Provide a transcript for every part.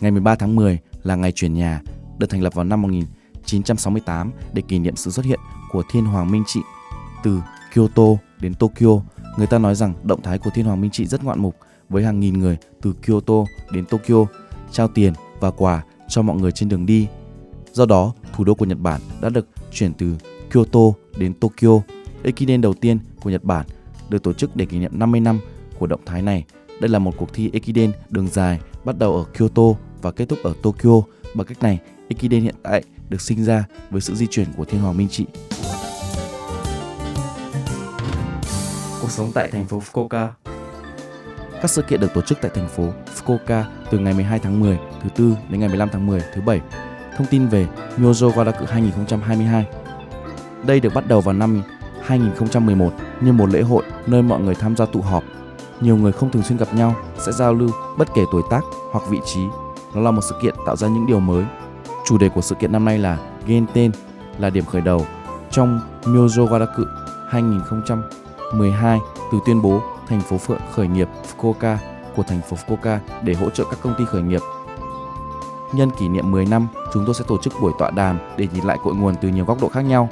Ngày 13 tháng 10 là ngày chuyển nhà, được thành lập vào năm 1968 để kỷ niệm sự xuất hiện của Thiên Hoàng Minh Trị. Từ Kyoto đến Tokyo, người ta nói rằng động thái của Thiên Hoàng Minh Trị rất ngoạn mục với hàng nghìn người từ Kyoto đến Tokyo trao tiền và quà cho mọi người trên đường đi. Do đó, thủ đô của Nhật Bản đã được chuyển từ Kyoto đến Tokyo. Ekiden đầu tiên của Nhật Bản được tổ chức để kỷ niệm 50 năm của động thái này. Đây là một cuộc thi Ekiden đường dài bắt đầu ở Kyoto và kết thúc ở Tokyo. Bằng cách này, Ekiden hiện tại được sinh ra với sự di chuyển của Thiên Hoàng Minh Trị. Cuộc sống tại thành phố Fukuoka. Các sự kiện được tổ chức tại thành phố Fukuoka từ ngày 12 tháng 10 thứ tư đến ngày 15 tháng 10 thứ bảy. Thông tin về Myozo Wadaku 2022. Đây được bắt đầu vào năm 2011 như một lễ hội nơi mọi người tham gia tụ họp. Nhiều người không thường xuyên gặp nhau sẽ giao lưu bất kể tuổi tác hoặc vị trí. Nó là một sự kiện tạo ra những điều mới. Chủ đề của sự kiện năm nay là Genten là điểm khởi đầu trong Myojo Wadaku 2012 từ tuyên bố thành phố Phượng khởi nghiệp Fukuoka của thành phố Fukuoka để hỗ trợ các công ty khởi nghiệp. Nhân kỷ niệm 10 năm, chúng tôi sẽ tổ chức buổi tọa đàm để nhìn lại cội nguồn từ nhiều góc độ khác nhau.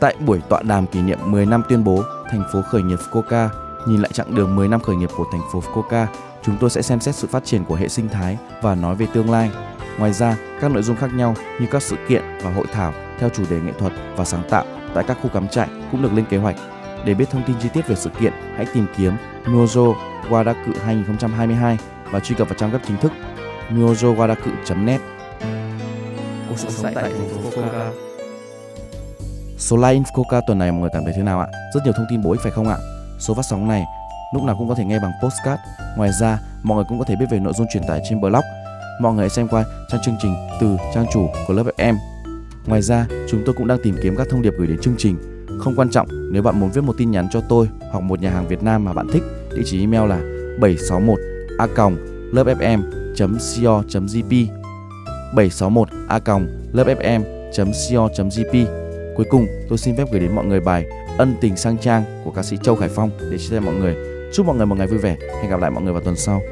Tại buổi tọa đàm kỷ niệm 10 năm tuyên bố thành phố khởi nghiệp Fukuoka, nhìn lại chặng đường 10 năm khởi nghiệp của thành phố Fukuoka, chúng tôi sẽ xem xét sự phát triển của hệ sinh thái và nói về tương lai. Ngoài ra, các nội dung khác nhau như các sự kiện và hội thảo theo chủ đề nghệ thuật và sáng tạo tại các khu cắm trại cũng được lên kế hoạch. Để biết thông tin chi tiết về sự kiện, hãy tìm kiếm Myozo Wadaku 2022 và truy cập vào trang web chính thức myozowadaku.net. Cuộc sống tại thành phố Fukuoka. Số like Infoca tuần này mọi người cảm thấy thế nào ạ? Rất nhiều thông tin bổ ích phải không ạ? Số phát sóng này lúc nào cũng có thể nghe bằng postcard. Ngoài ra, mọi người cũng có thể biết về nội dung truyền tải trên blog. Mọi người hãy xem qua trang chương trình từ trang chủ của lớp FM. Ngoài ra, chúng tôi cũng đang tìm kiếm các thông điệp gửi đến chương trình. Không quan trọng nếu bạn muốn viết một tin nhắn cho tôi hoặc một nhà hàng Việt Nam mà bạn thích, địa chỉ email là 761 a lớpfm.co.jp 761 a lớpfm.co.jp Cuối cùng, tôi xin phép gửi đến mọi người bài Ân tình sang trang của ca sĩ Châu Khải Phong để chia sẻ mọi người. Chúc mọi người một ngày vui vẻ. Hẹn gặp lại mọi người vào tuần sau.